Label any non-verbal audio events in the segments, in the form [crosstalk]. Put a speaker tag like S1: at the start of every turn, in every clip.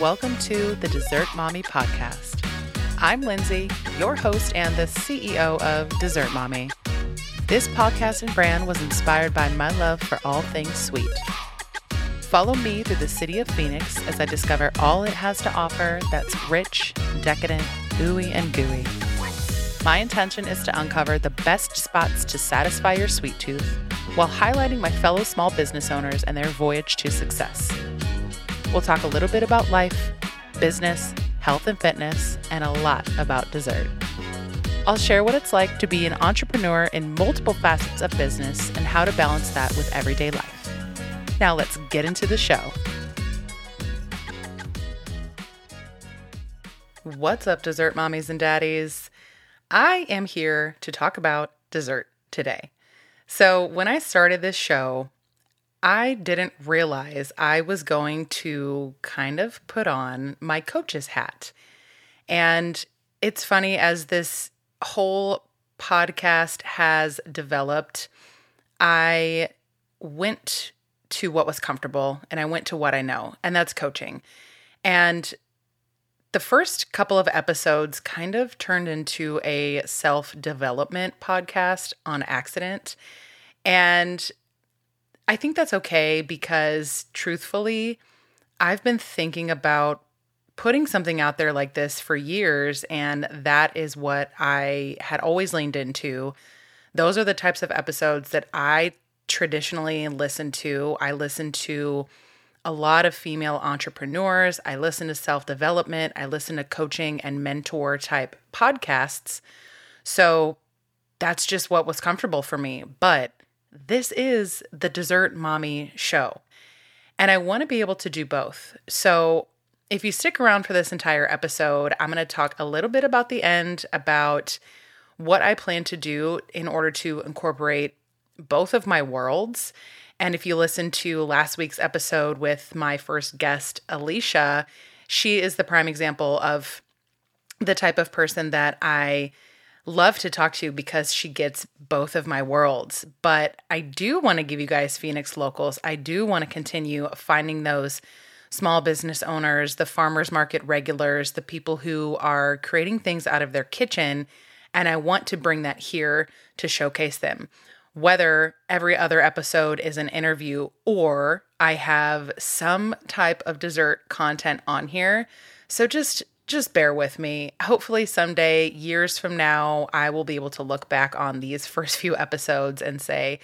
S1: Welcome to the Dessert Mommy Podcast. I'm Lindsay, your host and the CEO of Dessert Mommy. This podcast and brand was inspired by my love for all things sweet. Follow me through the city of Phoenix as I discover all it has to offer that's rich, decadent, ooey, and gooey. My intention is to uncover the best spots to satisfy your sweet tooth while highlighting my fellow small business owners and their voyage to success. We'll talk a little bit about life, business, health and fitness, and a lot about dessert. I'll share what it's like to be an entrepreneur in multiple facets of business and how to balance that with everyday life. Now let's get into the show. What's up, dessert mommies and daddies? I am here to talk about dessert today. So, when I started this show, I didn't realize I was going to kind of put on my coach's hat. And it's funny as this whole podcast has developed, I went to what was comfortable and I went to what I know, and that's coaching. And the first couple of episodes kind of turned into a self development podcast on accident. And I think that's okay because truthfully, I've been thinking about putting something out there like this for years, and that is what I had always leaned into. Those are the types of episodes that I traditionally listen to. I listen to a lot of female entrepreneurs. I listen to self development. I listen to coaching and mentor type podcasts. So that's just what was comfortable for me. But this is the Dessert Mommy show. And I want to be able to do both. So if you stick around for this entire episode, I'm going to talk a little bit about the end about what I plan to do in order to incorporate both of my worlds and if you listen to last week's episode with my first guest, Alicia, she is the prime example of the type of person that I love to talk to because she gets both of my worlds. But I do want to give you guys Phoenix locals. I do want to continue finding those small business owners, the farmers market regulars, the people who are creating things out of their kitchen. And I want to bring that here to showcase them whether every other episode is an interview or I have some type of dessert content on here. So just just bear with me. Hopefully someday years from now I will be able to look back on these [laughs] first few episodes and say,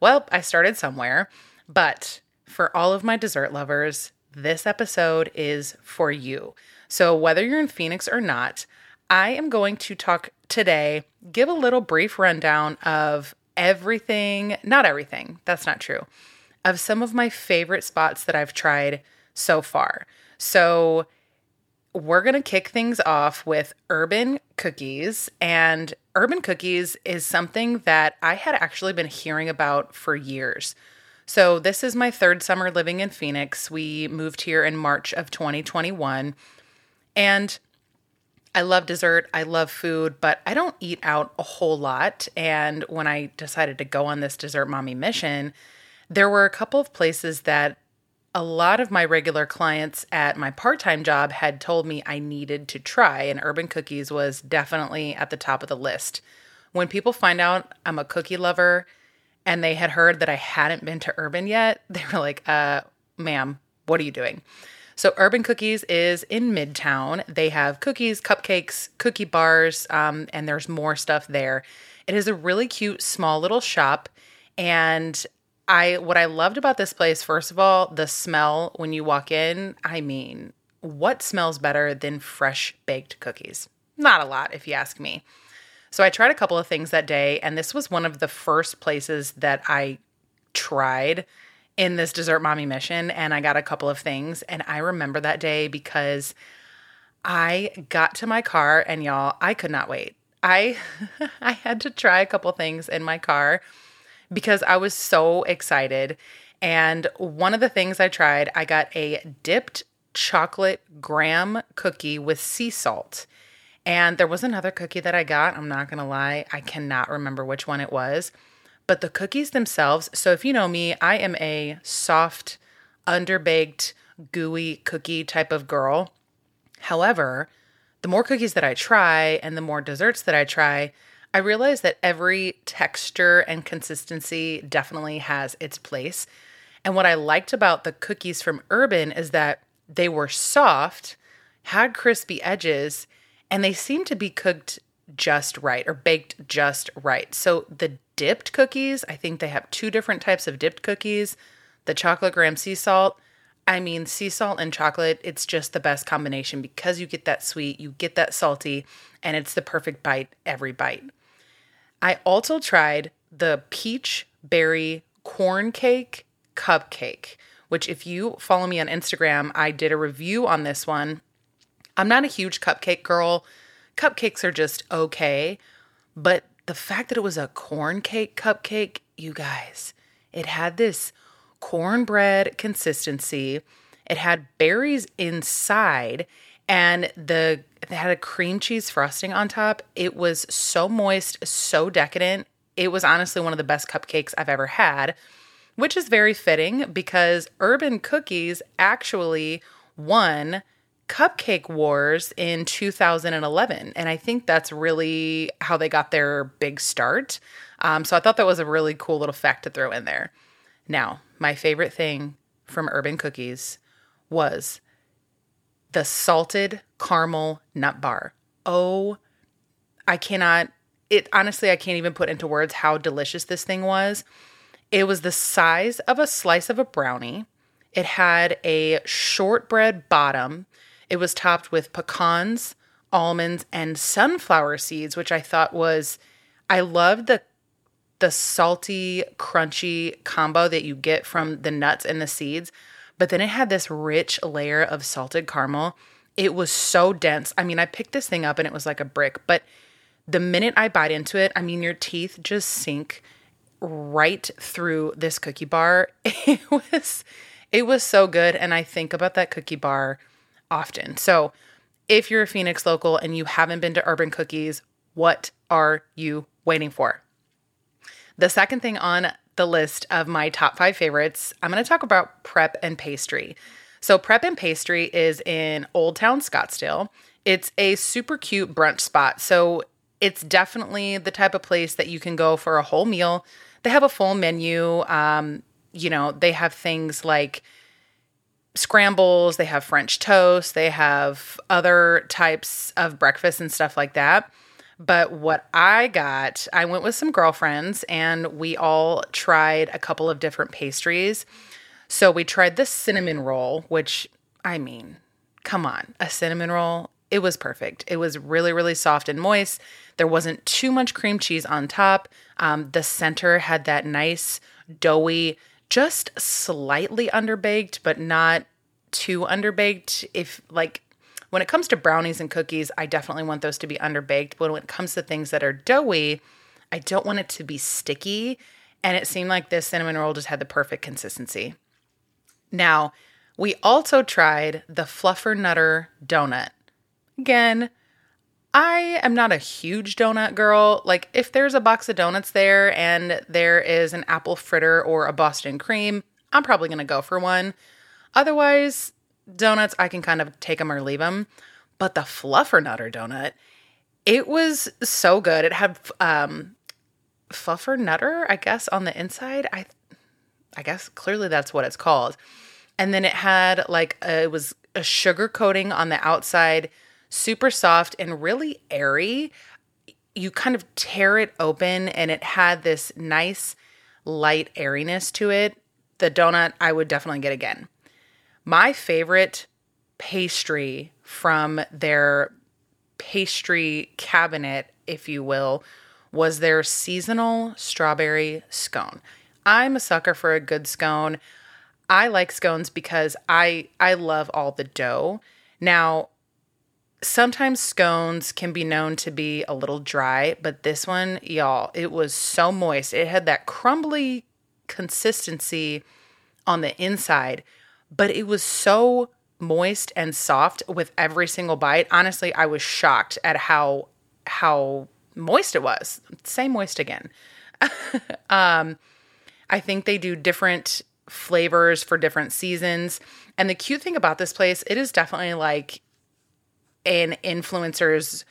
S1: well, I started somewhere. But for all of my dessert lovers, this episode is for you. So whether you're in Phoenix or not, I am going to talk today, give a little brief rundown of everything, not everything, that's not true, of some of my favorite spots that I've tried so far. So, we're going to kick things off with urban cookies. And urban cookies is something that I had actually been hearing about for years. So, this is my third summer living in Phoenix. We moved here in March of 2021. And I love dessert, I love food, but I don't eat out a whole lot. And when I decided to go on this dessert mommy mission, there were a couple of places that a lot of my regular clients at my part time job had told me I needed to try, and Urban Cookies was definitely at the top of the list. When people find out I'm a cookie lover and they had heard that I hadn't been to Urban yet, [laughs] they were like, uh, ma'am, what are you doing? So, Urban Cookies is in Midtown. They have cookies, cupcakes, cookie bars, um, and there's more stuff there. It is a really cute, small little shop. And I, what I loved about this place, first of all, the smell when you walk in. I mean, what smells better than fresh baked cookies? Not a lot, if you ask me. So I tried a couple of things that day, and this was one of the first places that I tried in this dessert mommy mission and I got a couple of things. And I remember that day because I got to my car and y'all, I could not wait. I [laughs] I had to try a couple things in my car because I was so excited. And one of the things I tried, I got a dipped chocolate graham cookie with sea salt. And there was another cookie that I got. I'm not going to lie. I cannot remember which one it was but the cookies themselves, so if you know me, I am a soft underbaked, gooey cookie type of girl. However, the more cookies that I try and the more desserts that I try, I realize that every texture and consistency definitely has its place. And what I liked about the cookies from Urban is that they were soft, had crispy edges, and they seemed to be cooked just right or baked just right. So the dipped cookies, I think they have two different types of dipped cookies. The chocolate graham sea salt. I mean, sea salt and chocolate, it's just the best combination because you get that sweet, you get that salty, and it's the perfect bite every bite. I also tried the peach berry corn cake cupcake, which, if you follow me on Instagram, I did a review on this one. I'm not a huge cupcake girl. Cupcakes are just okay, but the fact that it was a corn cake cupcake, you guys, it had this cornbread consistency. It had berries inside and the it had a cream cheese frosting on top. It was so moist, so decadent. It was honestly one of the best cupcakes I've ever had, which is very fitting because Urban Cookies actually won Cupcake Wars in 2011. And I think that's really how they got their big start. Um, so I thought that was a really cool little fact to throw in there. Now, my favorite thing from Urban Cookies was the salted caramel nut bar. Oh, I cannot, it honestly, I can't even put into words how delicious this thing was. It was the size of a slice of a brownie. It had a shortbread bottom it was topped with pecans, almonds, and sunflower seeds, which I thought was I loved the the salty, crunchy combo that you get from the nuts and the seeds. But then it had this rich layer of salted caramel. It was so dense. I mean, I picked this thing up and it was like a brick, but the minute I bite into it, I mean, your teeth just sink right through this cookie bar. [laughs] It was it was so good and I think about that cookie bar often. So, if you're a Phoenix local and you haven't been to Urban Cookies, what are you waiting for? The second thing on the list of my top five favorites, I'm going to talk about Prep and Pastry. So, Prep and Pastry is in Old Town Scottsdale. It's a super cute brunch spot. So, it's definitely the type of place that you can go for a whole meal. They have a full menu. Um, you know, they have things like scrambles, they have French toast, they have other types of breakfast and stuff like that. But what I got, I went with some girlfriends and we all tried a couple of different pastries. So we tried the cinnamon roll, which I mean, come on, a cinnamon roll. It was perfect. It was really, really soft and moist. There wasn't too much cream cheese on top. Um, the center had that nice, doughy, just slightly underbaked, but not too underbaked. If like when it comes to brownies and cookies, I definitely want those to be underbaked. But when it comes to things that are doughy, I don't want it to be sticky. And it seemed like this cinnamon roll just had the perfect consistency. Now, we also tried the Fluffer Nutter donut. Again, I am not a huge donut girl. Like, if there's a box of donuts there and there is an apple fritter or a Boston cream, I'm probably to go for one. Otherwise, donuts, I can kind of take them or leave them. But the Fluffernutter donut, it was so good. It had um, Fluffernutter, I guess, on the inside. I, I guess clearly that's what it's called. And then it had like a, it was a sugar coating on the outside super soft and really airy. You kind of tear it open and it had this nice light airiness to it. The donut I would definitely get again. My favorite pastry from their pastry cabinet, if you will, was their seasonal strawberry scone. I'm a sucker for a good scone. I like scones because I I love all the dough. Now, sometimes scones can be known to be a little dry, but this one, y'all, it was so moist. It had that crumbly consistency on the inside, but it was so moist and soft with every single bite. Honestly, I was shocked at how how moist it was. Say moist again. [laughs] um I think they do different flavors for different seasons. And the cute thing about this place, it is definitely like an influencer's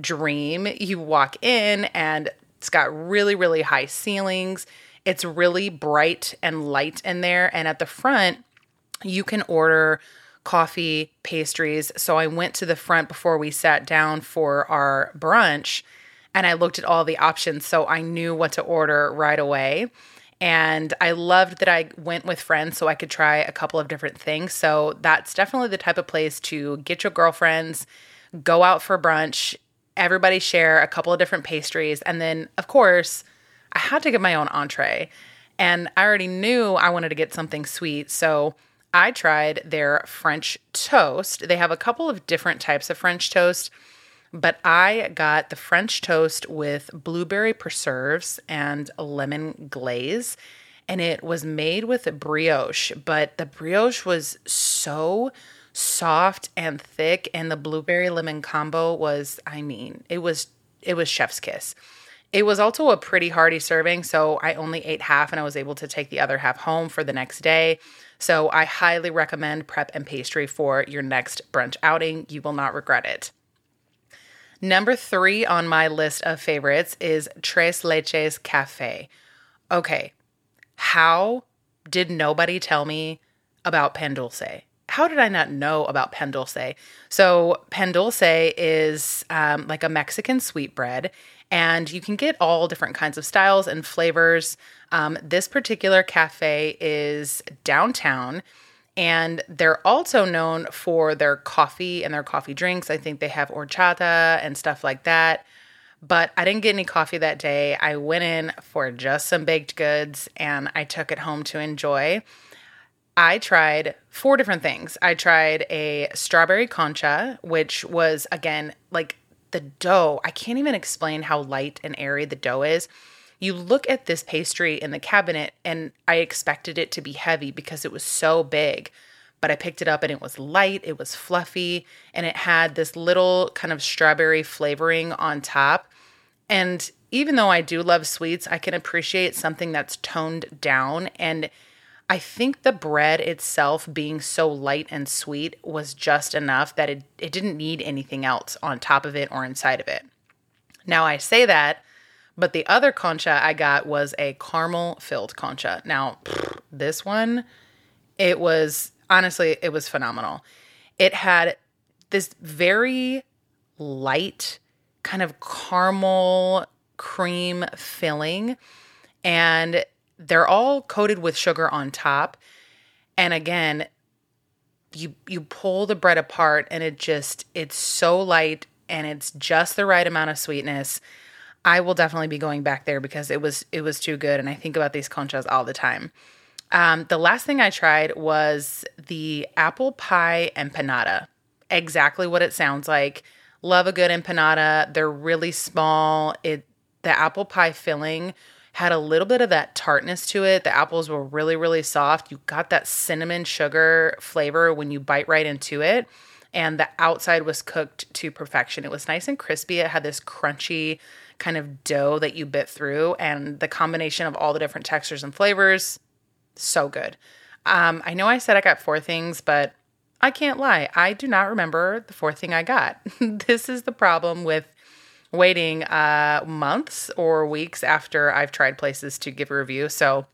S1: dream. You walk in and it's got really, really high ceilings. It's really bright and light in there. And at the front, you can order coffee, pastries. So I went to the front before we sat down for our brunch and I looked at all the options. So I knew what to order right away. And I loved that I went with friends so I could try a couple of different things. So that's definitely the type of place to get your girlfriends, go out for brunch, everybody share a couple of different pastries. And then, of course, I had to get my own entree. And I already knew I wanted to get something sweet. So I tried their French toast. They have a couple of different types of French toast. But I got the French toast with blueberry preserves and lemon glaze. And it was made with brioche, but the brioche was so soft and thick. And the blueberry lemon combo was, I mean, it was it was chef's kiss. It was also a pretty hearty serving, so I only ate half and I was able to take the other half home for the next day. So I highly recommend prep and pastry for your next brunch outing. You will not regret it. Number three on my list of favorites is Tres Leches Cafe. Okay, how did nobody tell me about Pan Dulce? How did I not know about Pan Dulce? So, Pan Dulce is um, like a Mexican sweetbread, and you can get all different kinds of styles and flavors. Um, this particular cafe is downtown and they're also known for their coffee and their coffee drinks. I think they have horchata and stuff like that. But I didn't get any coffee that day. I went in for just some baked goods and I took it home to enjoy. I tried four different things. I tried a strawberry concha, which was again like the dough. I can't even explain how light and airy the dough is you look at this pastry in the cabinet and I expected it to be heavy because it was so big. But I picked it up and it was light, it was fluffy, and it had this little kind of strawberry flavoring on top. And even though I do love sweets, I can appreciate something that's toned down. And I think the bread itself being so light and sweet was just enough that it, it didn't need anything else on top of it or inside of it. Now, I say that but the other concha I got was a caramel filled concha. Now, this one, it was honestly, it was phenomenal. It had this very light kind of caramel cream filling, and they're all coated with sugar on top. And again, you you pull the bread apart and it just it's so light and it's just the right amount of sweetness I will definitely be going back there because it was it was too good, and I think about these conchas all the time. Um, the last thing I tried was the apple pie empanada. Exactly what it sounds like. Love a good empanada. They're really small. It the apple pie filling had a little bit of that tartness to it. The apples were really really soft. You got that cinnamon sugar flavor when you bite right into it. And the outside was cooked to perfection. It was nice and crispy. It had this crunchy kind of dough that you bit through, and the combination of all the different textures and flavors, so good. Um, I know I said I got four things, but I can't lie. I do not remember the fourth thing I got. [laughs] this is the problem with waiting uh, months or weeks after I've tried places to give a review. So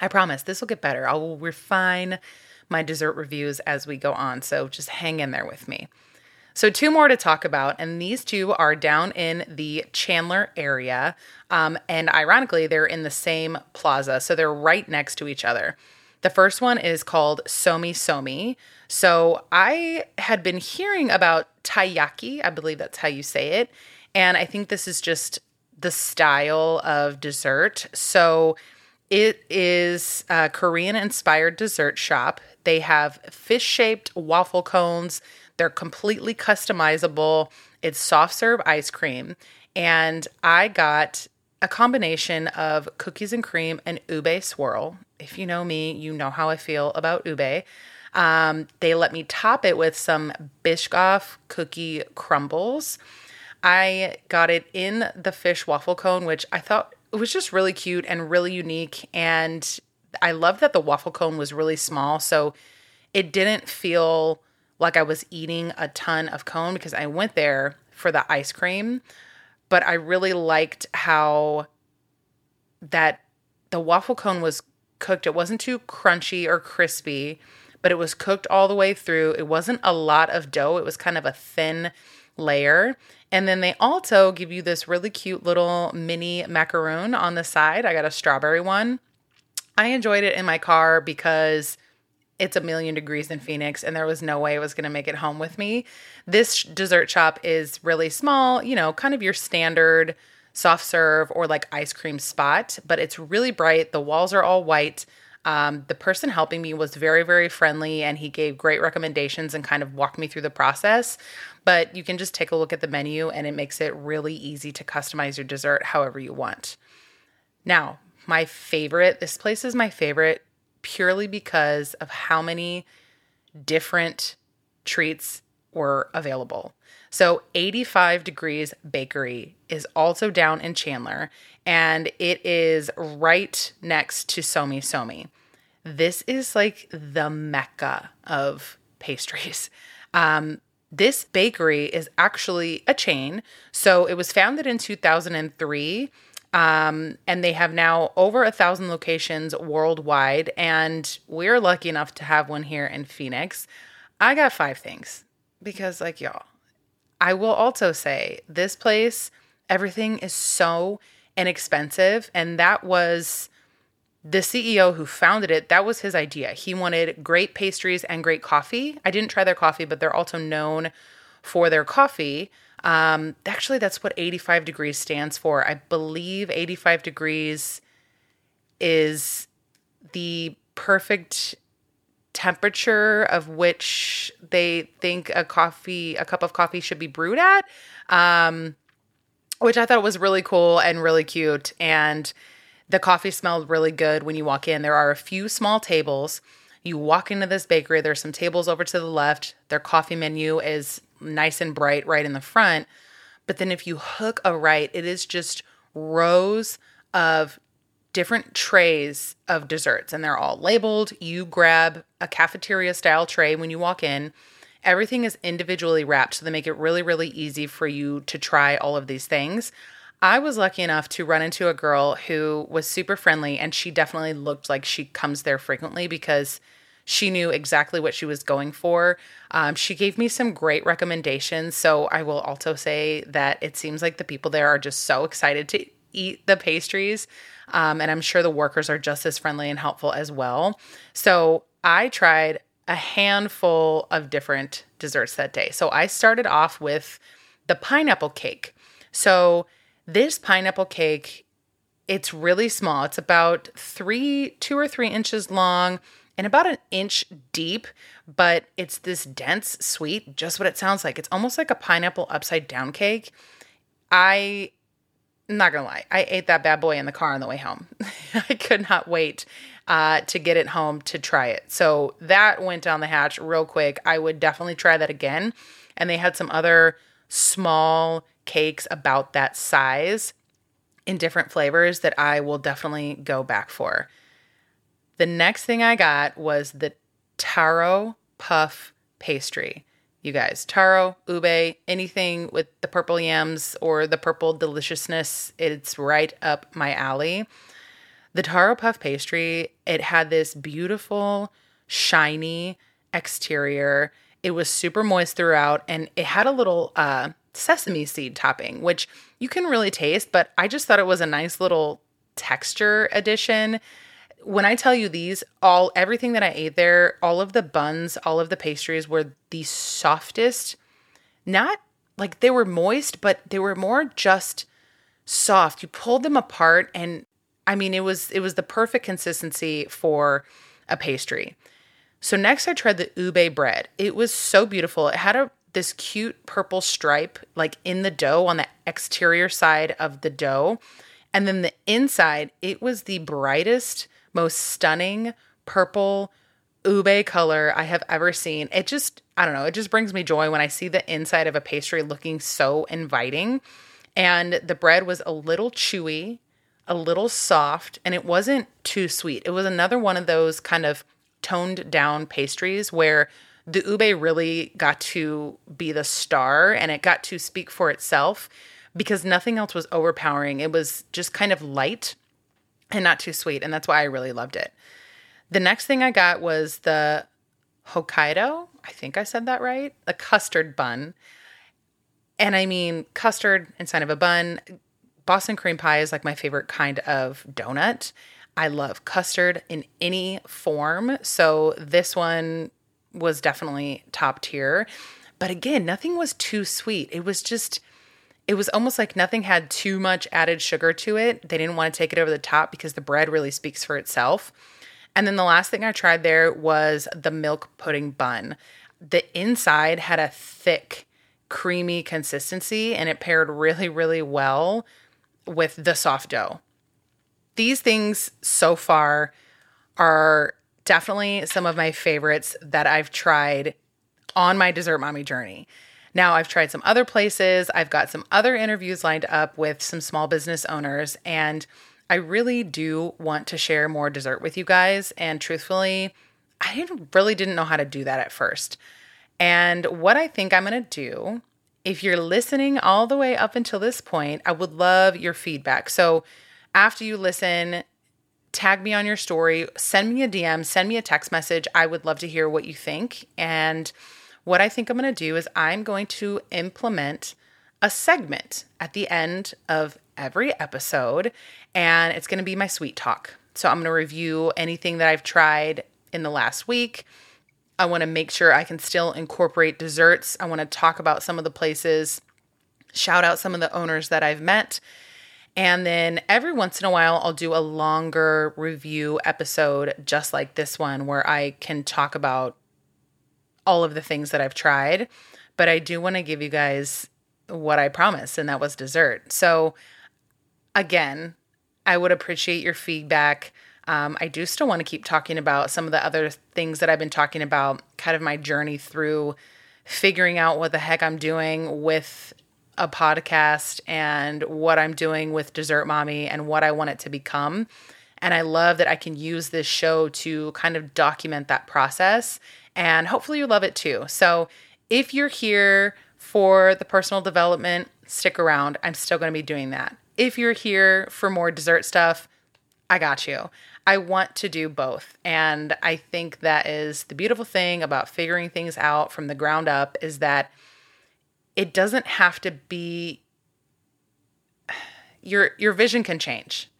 S1: I promise this will get better. I will refine my dessert reviews as we go on. So just hang in there with me. So, two more to talk about, and these two are down in the Chandler area. Um, and ironically, they're in the same plaza, so they're right next to each other. The first one is called Somi Somi. So, I had been hearing about taiyaki, I believe that's how you say it. And I think this is just the style of dessert. So, it is a Korean inspired dessert shop. They have fish shaped waffle cones they're completely customizable. It's soft serve ice cream. And I got a combination of cookies and cream and ube swirl. If you know me, you know how I feel about ube. Um, they let me top it with some Biscoff cookie crumbles. I got it in the fish waffle cone, which I thought was just really cute and really unique. And I love that the waffle cone was really small. So it didn't feel like I was eating a ton of cone because I went there for the ice cream. But I really liked how that the waffle cone was cooked. It wasn't too crunchy or crispy, but it was cooked all the way through. It wasn't a lot of dough, it was kind of a thin layer. And then they also give you this really cute little mini macaroon on the side. I got a strawberry one. I enjoyed it in my car because it's a million degrees in Phoenix and there was no way it was going to make it home with me. This dessert shop is really small, you know, kind of your standard soft serve or like ice cream spot, but it's really bright. The walls are all white. Um, the person helping me was very, very friendly and he gave great recommendations and kind of walked me through the process. But you can just take a look at the menu and it makes it really easy to customize your dessert however you want. Now, my favorite, this place is my favorite purely because of how many different treats were available. So, 85 Degrees Bakery is also down in Chandler, and it is right next to Somi Somi. This is like the mecca of pastries. [laughs] Um, this bakery is actually a chain. So, it was founded in 2003. Um, and they have now over a thousand locations worldwide. And we're lucky enough to have one here in Phoenix. I got five things because, like, y'all, I will also say this place, everything is so inexpensive. And that was the CEO who founded it. That was his idea. He wanted great pastries and great coffee. I didn't try their coffee, but they're also known for their coffee. Um, actually, that's what 85 degrees stands for. I believe 85 degrees is the perfect temperature of which they think a coffee, a cup of coffee should be brewed at. Um, which I thought was really cool and really cute. And the coffee smelled really good when you walk in. There are a few small tables. You walk into this bakery, there's some tables over to the left. Their coffee menu is nice and bright right in the front. But then if you hook a right, it is just rows of different trays of desserts and they're all labeled. You grab a cafeteria style tray when you walk in. Everything is individually wrapped, so they make it really, really easy for you to try all of these things. I was lucky enough to run into a girl who was super friendly, and she definitely looked like she comes there frequently because she knew exactly what she was going for. Um, she gave me some great recommendations. So I will also say that it seems like the people there are just so excited to eat the pastries. Um, and I'm sure the workers are just as friendly and helpful as well. So I tried a handful of different desserts that day. So I started off with the pineapple cake. So this pineapple cake, it's really small. It's about three, two or three inches long and about an inch deep, but it's this dense sweet, just what it sounds like. It's almost like a pineapple upside down cake. I I'm not gonna lie, I ate that bad boy in the car on the way home. [laughs] I could not wait uh, to get it home to try it. So that went down the hatch real quick. I would definitely try that again. And they had some other small cakes about that size in different flavors that I will definitely go back for. The next thing I got was the taro puff pastry. You guys, taro, ube, anything with the purple yams or the purple deliciousness, it's right up my alley. The taro puff pastry, it had this beautiful, shiny exterior. It was super moist throughout and it had a little uh, sesame seed topping, which you can really taste, but I just thought it was a nice little texture addition when I tell you these, all everything that I ate there, all of the buns, all of the pastries were the softest. Not like they were moist, but they were more just soft. You pulled them apart and I mean it was it was the perfect consistency for a pastry. So next I tried the ube bread. It was so beautiful. It had a this cute purple stripe like in the dough on the exterior side of the dough. And then the inside, it was the brightest most stunning purple ube color I have ever seen. It just, I don't know, it just brings me joy when I see the inside of a pastry looking so inviting. And the bread was a little chewy, a little soft, and it wasn't too sweet. It was another one of those kind of toned down pastries where the ube really got to be the star and it got to speak for itself because nothing else was overpowering. It was just kind of light and not too sweet. And that's why I really loved it. The next thing I got was the Hokkaido. I think I said that right. A custard bun. And I mean, custard inside of a bun. Boston cream pie is like my favorite kind of donut. I love custard in any form. So this one was definitely top tier. But again, nothing was too sweet. It was just, it was almost like nothing had too much added sugar to it. They didn't want to take it over the top because the bread really speaks for itself. And then the last thing I tried there was the milk pudding bun. The inside had a thick, creamy consistency and it paired really, really well with the soft dough. These things so far are definitely some of my favorites that I've tried on my dessert mommy journey. Now, I've tried some other places, I've got some other interviews lined up with some small business owners, and I really do want to share more dessert with you guys. And truthfully, I really didn't know how to do that at first. And what I think I'm going to do, if you're listening all the way up until this point, I would love your feedback. So after you listen, tag me on your story, send me a DM, send me a text message. I would love to hear what you think. And what I think I'm going to do is I'm going to implement a segment at the end of every episode, and it's going to be my sweet talk. So I'm going to review anything that I've tried in the last week. I want to make sure I can still incorporate desserts. I want to talk about some of the places, shout out some of the owners that I've met, and then every once in a while, I'll do a longer review episode, just like this one, where I can talk about all of the things that I've tried. But I do want to give you guys what I promised, and that was dessert. So, again, I would appreciate your feedback. Um, I do still want to keep talking about some of the other things that I've been talking about, kind of my journey through figuring out what the heck I'm doing with a podcast and what I'm doing with Dessert Mommy and what I want it to become. And I love that I can use this show to kind of document that process. And hopefully you love it too. So if you're here for the personal development, stick around. I'm still going to be doing that. If you're here for more dessert stuff, I got you. I want to do both. And I think that is the beautiful thing about figuring things out from the ground up is that it doesn't have to be [sighs] your your vision can change.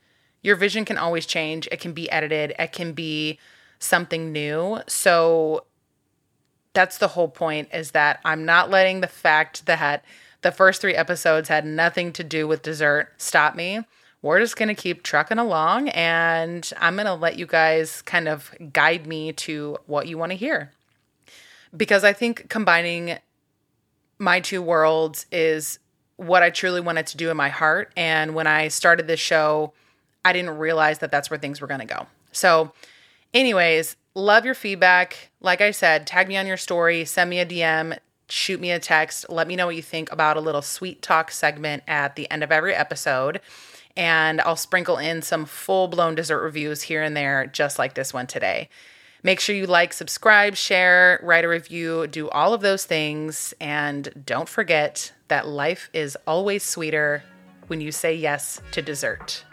S1: Your vision can always change. It can be edited. It can be something new. So that's the whole point is that I'm not letting the fact that the first 3 episodes had nothing to do with dessert stop me. We're just going to keep trucking along and I'm going to let you guys kind of guide me to what you want to hear. Because I think combining my two worlds is what I truly wanted to do in my heart. And when I started this show, I didn't realize that that's where things were going to go. So, anyways, love your feedback. Like I said, tag me on your story, send me a DM, shoot me a text. Let me know what you think about a little sweet talk segment at the end of every episode. And I'll sprinkle in some full blown dessert reviews here and there, just like this one today. Make sure you like, subscribe, share, write a review, do all of those things. And don't forget that life is always sweeter when you say yes to dessert.